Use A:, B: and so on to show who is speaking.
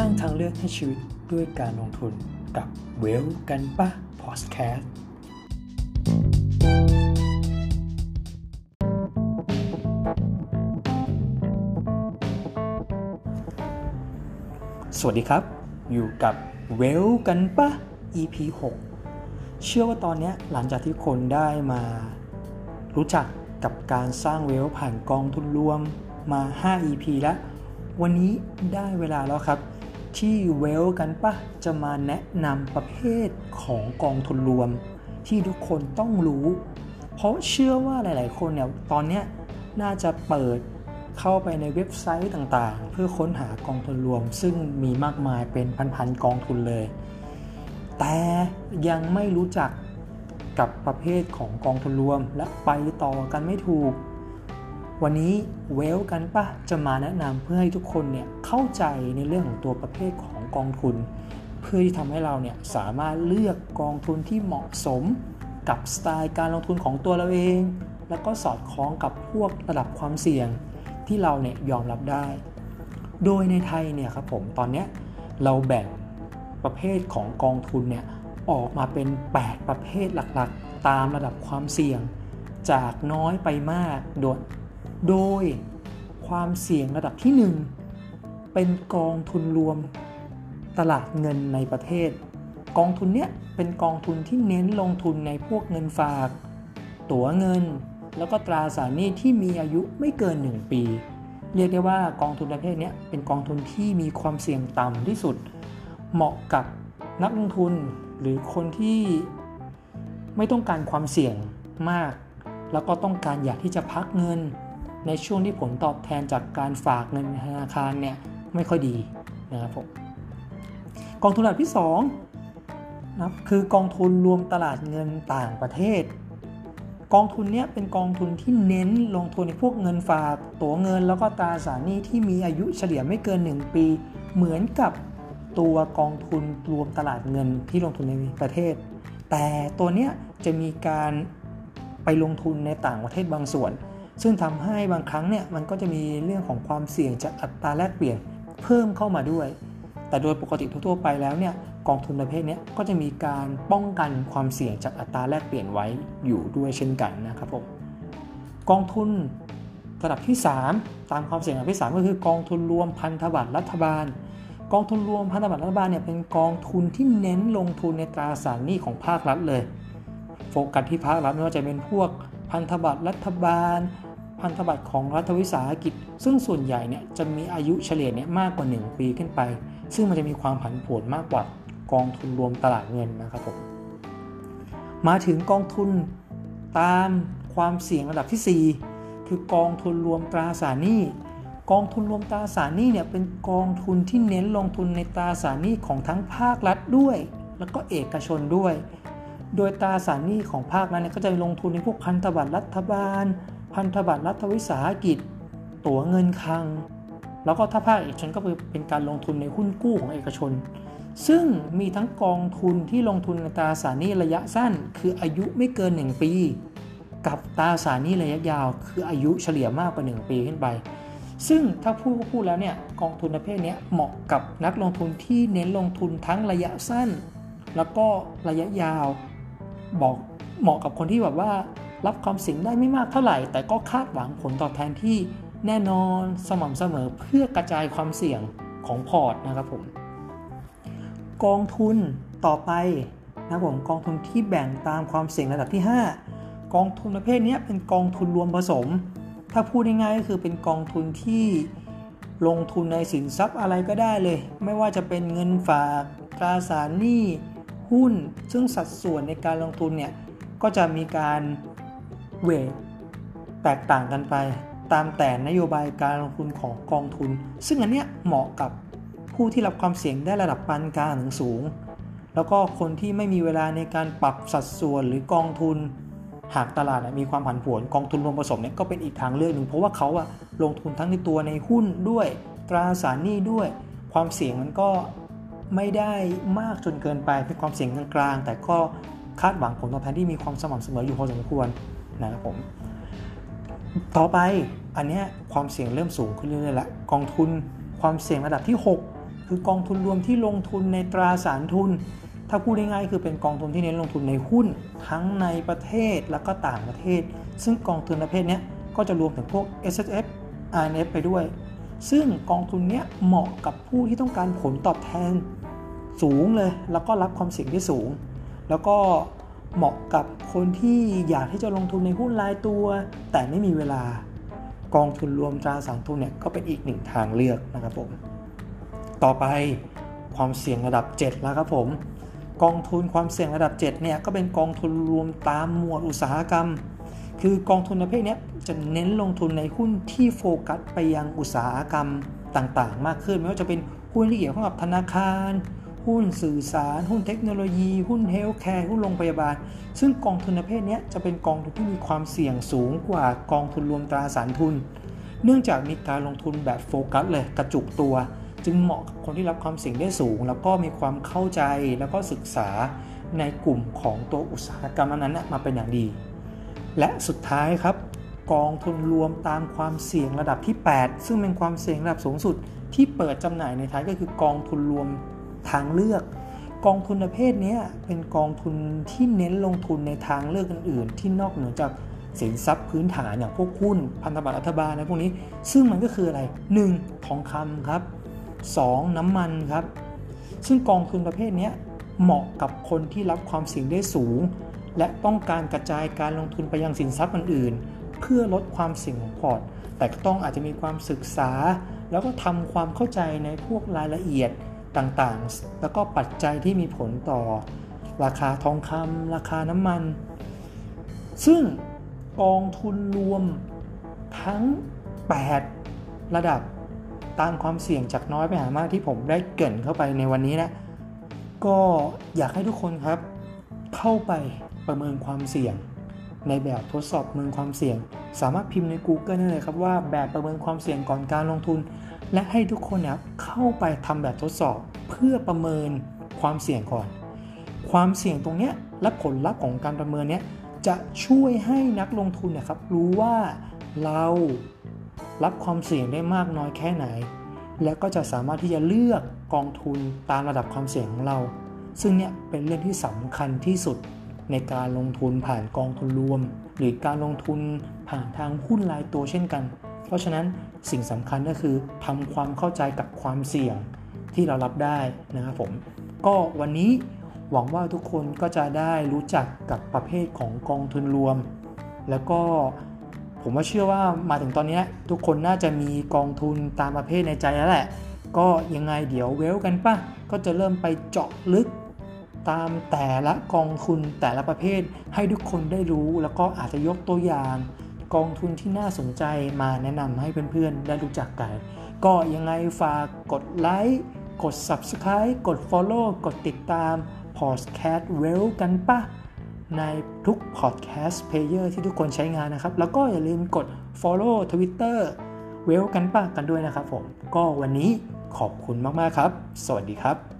A: สร้างทางเลือกให้ชีวิตด้วยการลงทุนกับเวลกันปะพอดแคสต์สวัสดีครับ อยู่กับเวลกันปะ EP 6 เชื่อว่าตอนนี้หลังจากที่คนได้มารู้จักกับการสร้างเวลผ่านกองทุนรวมมา 5 EP แล้ว วันนี้ได้เวลาแล้วครับ ที่เวลกันปะจะมาแนะนำประเภทของกองทุนรวม ที่ทุกคนต้องรู้ เพราะเชื่อว่าหลาย ๆ คนเนี่ยตอนนี้น่าจะเปิดเข้าไปในเว็บไซต์ต่างๆ เพื่อค้นหากองทุนรวม ซึ่งมีมากมายเป็นพัน ๆ กองทุนเลย แต่ยังไม่รู้จักกับประเภทของกองทุนรวมและไปต่อกันไม่ถูก วันนี้เวลกันปะจะมาแนะนำเพื่อให้ทุกคนเนี่ยเข้าใจในเรื่องของตัวประเภทของกองทุน เพื่อที่ทำให้เราเนี่ยสามารถเลือกกองทุนที่เหมาะสมกับสไตล์การลงทุนของตัวเราเอง แล้วก็สอดคล้องกับพวกระดับความเสี่ยงที่เราเนี่ยยอมรับได้ โดยในไทยเนี่ยครับผมตอนนี้เราแบ่งประเภทของกองทุนเนี่ยออกมาเป็น 8 ประเภทหลักๆ ตามระดับความเสี่ยง จากน้อยไปมากโดย โดยความเสี่ยงระดับที่ 1 เป็นกองทุนรวมตลาดเงินในประเทศ กองทุนเนี้ยเป็นกองทุนที่เน้นลงทุนในพวกเงินฝาก ตั๋วเงิน แล้วก็ตราสารหนี้ที่มีอายุไม่เกิน 1 ปี เรียกได้ว่ากองทุนประเภทนี้เป็นกองทุนที่มีความเสี่ยงต่ำที่สุด เหมาะกับนักลงทุนหรือคนที่ไม่ต้องการความเสี่ยงมาก แล้วก็ต้องการอยากที่จะพักเงิน ในช่วงที่ผลตอบแทนจากการฝากเงินธนาคารเนี่ยไม่ค่อยดีนะครับผมกองทุนระดับที่2นะคือกองทุนรวมตลาดเงินต่างประเทศ กองทุนนี้เป็นกองทุนที่เน้นลงทุนในพวกเงินฝากตั๋วเงิน แล้วก็ตราสารหนี้ที่มีอายุเฉลี่ยไม่เกิน 1 ปี เหมือนกับตัวกองทุนรวมตลาดเงินที่ลงทุนในประเทศ แต่ตัวเนี้ยจะมีการไปลงทุนในต่างประเทศบางส่วน ซึ่งทำให้บางครั้งเนี่ยมันก็จะมีเรื่องของความเสี่ยงจากอัตราแลกเปลี่ยนเพิ่มเข้ามาด้วย แต่โดยปกติทั่วๆไปแล้วเนี่ยกองทุนประเภทนี้ก็จะมีการป้องกันความเสี่ยงจากอัตราแลกเปลี่ยนไว้อยู่ด้วยเช่นกันนะครับผมกองทุนระดับที่ 3 ตามความเสี่ยงระดับที่ 3 ก็คือกองทุนรวมพันธบัตรรัฐบาล กองทุนรวมพันธบัตรรัฐบาลเนี่ยเป็นกองทุนที่เน้นลงทุนในตราสารหนี้ของภาครัฐเลย โฟกัสที่ภาครัฐไม่ว่าจะเป็นพวกพันธบัตรรัฐบาล พันธบัตรของรัฐวิสาหกิจ ซึ่งส่วนใหญ่เนี่ยจะมีอายุเฉลี่ยเนี่ยมากกว่า 1 ปีขึ้นไป ซึ่งมันจะมีความผันผวนมากกว่ากองทุนรวมตลาดเงินนะครับผมมาถึงกองทุนตามความเสี่ยงระดับที่ 4 คือกองทุนรวมตราสารหนี้กองทุนรวมตราสารหนี้เนี่ยเป็นกองทุนที่เน้นลงทุนในตราสารหนี้ของทั้งภาครัฐด้วย แล้วก็เอกชนด้วย โดยตราสารหนี้ของภาครัฐเนี่ยก็จะลงทุนในพวกพันธบัตรรัฐบาล พันธบัตรรัฐวิสาหกิจ ตั๋วเงินคลัง แล้วก็ถ้าภาคเอกชนก็เป็นการลงทุนในหุ้นกู้ของเอกชน ซึ่งมีทั้งกองทุนที่ลงทุนในตราสารหนี้ระยะสั้น คืออายุไม่เกิน 1 ปี กับตราสารหนี้ระยะยาว คืออายุเฉลี่ยมากกว่า 1 ปีขึ้นไป ซึ่งถ้าพูดก็พูดแล้วเนี่ยกองทุนประเภทนี้เหมาะกับนักลงทุนที่เน้นลงทุนทั้งระยะสั้น แล้วก็ระยะยาวบอกเหมาะกับคนที่แบบว่า รับความเสี่ยงได้ไม่มากเท่าไหร่ แต่ก็คาดหวังผลตอบแทนที่แน่นอนสม่ำเสมอเพื่อกระจายความเสี่ยงของพอร์ตนะครับผมกองทุนต่อไปนะผมกองทุนที่แบ่งตามความเสี่ยงระดับที่ 5 กองทุนประเภทนี้เป็นกองทุนรวมผสม ถ้าพูดง่ายๆก็คือเป็นกองทุนที่ลงทุนในสินทรัพย์อะไรก็ได้เลย ไม่ว่าจะเป็นเงินฝากตราสารหนี้หุ้น ซึ่งสัดส่วนในการลงทุนเนี่ยก็จะมีการ เวทแตกต่างกันไปตามแต่นโยบายการลงทุนของกองทุน ซึ่งอันเนี้ยเหมาะกับผู้ที่รับความเสี่ยงได้ระดับปานกลางถึงสูง แล้วก็คนที่ไม่มีเวลาในการปรับสัดส่วนหรือกองทุน หากตลาดมีความผันผวนกองทุนรวมผสมเนี่ยก็เป็นอีกทางเลือกหนึ่งเพราะว่าเขาอะลงทุนทั้งในตัวในหุ้นด้วยตราสารหนี้ด้วย ความเสี่ยงมันก็ไม่ได้มากจนเกินไปเป็นความเสี่ยงกลางๆแต่ก็คาดหวังผลตอบแทนที่มีความสม่ำเสมออยู่พอสมควร นะครับผม ต่อไปอันนี้ความเสี่ยงเริ่มสูงขึ้นเรื่อยๆละกองทุนความเสี่ยงระดับที่ 6 คือกองทุนรวมที่ลงทุนในตราสารทุน ถ้าพูดง่ายๆคือเป็นกองทุนที่เน้นลงทุนในหุ้น ทั้งในประเทศแล้วก็ต่างประเทศ ซึ่งกองทุนประเภทนี้ก็จะรวมถึงพวก S S F R N F ไปด้วย ซึ่งกองทุนนี้เหมาะกับผู้ที่ต้องการผลตอบแทนสูงเลย แล้วก็รับความเสี่ยงที่สูง แล้วก็ เหมาะกับคนที่อยากที่จะลงทุนในหุ้นรายตัว แต่ไม่มีเวลากองทุนรวมตราสารทุนเนี่ยก็เป็นอีกหนึ่งทางเลือกนะครับผม ต่อไปความเสี่ยงระดับ 7 แล้วครับผม กองทุนความเสี่ยงระดับ 7 เนี่ยก็เป็นกองทุนรวมตามหมวดอุตสาหกรรม คือกองทุนประเภทนี้จะเน้นลงทุนในหุ้นที่โฟกัสไปยังอุตสาหกรรมต่างๆ มากขึ้นไม่ว่าจะเป็นหุ้นที่เกี่ยวข้องกับธนาคาร หุ้นสื่อสาร หุ้นเทคโนโลยี หุ้นเฮลท์แคร์หุ้นโรงพยาบาล ซึ่งกองทุนประเภทนี้จะเป็นกองทุนที่มีความเสี่ยงสูงกว่ากองทุนรวมตราสารทุน เนื่องจากมีการลงทุนแบบโฟกัสเลยกระจุกตัว จึงเหมาะกับคนที่รับความเสี่ยงได้สูง แล้วก็มีความเข้าใจแล้วก็ศึกษาในกลุ่มของตัวอุตสาหกรรมนั้นมาเป็นอย่างดี และสุดท้ายครับกองทุนรวมตามความเสี่ยงระดับที่ 8 ซึ่งเป็นความเสี่ยงระดับสูงสุดที่เปิดจำหน่ายในไทยก็คือกองทุนรวม ทางเลือก กองทุนประเภทนี้เป็นกองทุนที่เน้นลงทุนในทางเลือกอื่น ๆ ที่นอกเหนือจากสินทรัพย์พื้นฐานอย่างพวกหุ้นพันธบัตรรัฐบาลนะพวกนี้ซึ่งมันก็คืออะไร 1. ทองคำครับ 2. น้ำมันครับ ซึ่งกองทุนประเภทนี้เหมาะกับคนที่รับความเสี่ยงได้สูง และต้องการกระจายการลงทุนไปยังสินทรัพย์อื่นๆ เพื่อลดความเสี่ยงของพอร์ต แต่ก็ต้องอาจจะมีความศึกษา แล้วก็ทำความเข้าใจในพวกรายละเอียด ต่างๆ แล้วก็ปัจจัยที่มีผลต่อราคาทองคำราคาน้ำมัน ซึ่งกองทุนรวมทั้ง 8 ระดับตามความเสี่ยงจากน้อยไปหามากที่ผมได้เกินเข้าไปในวันนี้นะ ก็อยากให้ทุกคนครับ เข้าไปประเมินความเสี่ยง ในแบบทดสอบประเมินความเสี่ยง สามารถพิมพ์ใน Google ได้เลยครับว่าแบบประเมินความเสี่ยงก่อนการลงทุน และให้ทุกคนนะเข้าไปทำแบบทดสอบเพื่อประเมินความเสี่ยงก่อน ความเสี่ยงตรงนี้และผลลัพธ์ของการประเมินเนี้ยจะช่วยให้นักลงทุนนะครับรู้ว่าเรารับความเสี่ยงได้มากน้อยแค่ไหน และก็จะสามารถที่จะเลือกกองทุนตามระดับความเสี่ยงของเรา ซึ่งเนี่ยเป็นเรื่องที่สำคัญที่สุดในการลงทุนผ่านกองทุนรวม หรือการลงทุนผ่านทางหุ้นรายตัวเช่นกัน เพราะฉะนั้นสิ่งสำคัญก็คือทำความเข้าใจกับความเสี่ยงที่เรารับได้นะครับผม ก็วันนี้หวังว่าทุกคนก็จะได้รู้จักกับประเภทของกองทุนรวม แล้วก็ผมว่าเชื่อว่ามาถึงตอนนี้ทุกคนน่าจะมีกองทุนตามประเภทในใจแล้วแหละ ก็ยังไงเดี๋ยวเวลกันป่ะก็จะเริ่มไปเจาะลึกตามแต่ละกองทุนแต่ละประเภทให้ทุกคนได้รู้ แล้วก็อาจจะยกตัวอย่าง กองทุนที่น่าสนใจมาแนะนำให้เพื่อนๆ ได้รู้จักกัน ก็ยังไงฝากกดไลค์กด Subscribe กด Follow กดติดตาม Podcast Well กันปะในทุก Podcast Player ที่ทุกคนใช้งานนะครับ แล้วก็อย่าลืมกด Follow Twitter Well กันปะกันด้วยนะครับผม ก็วันนี้ขอบคุณมาก ๆ ครับ สวัสดีครับ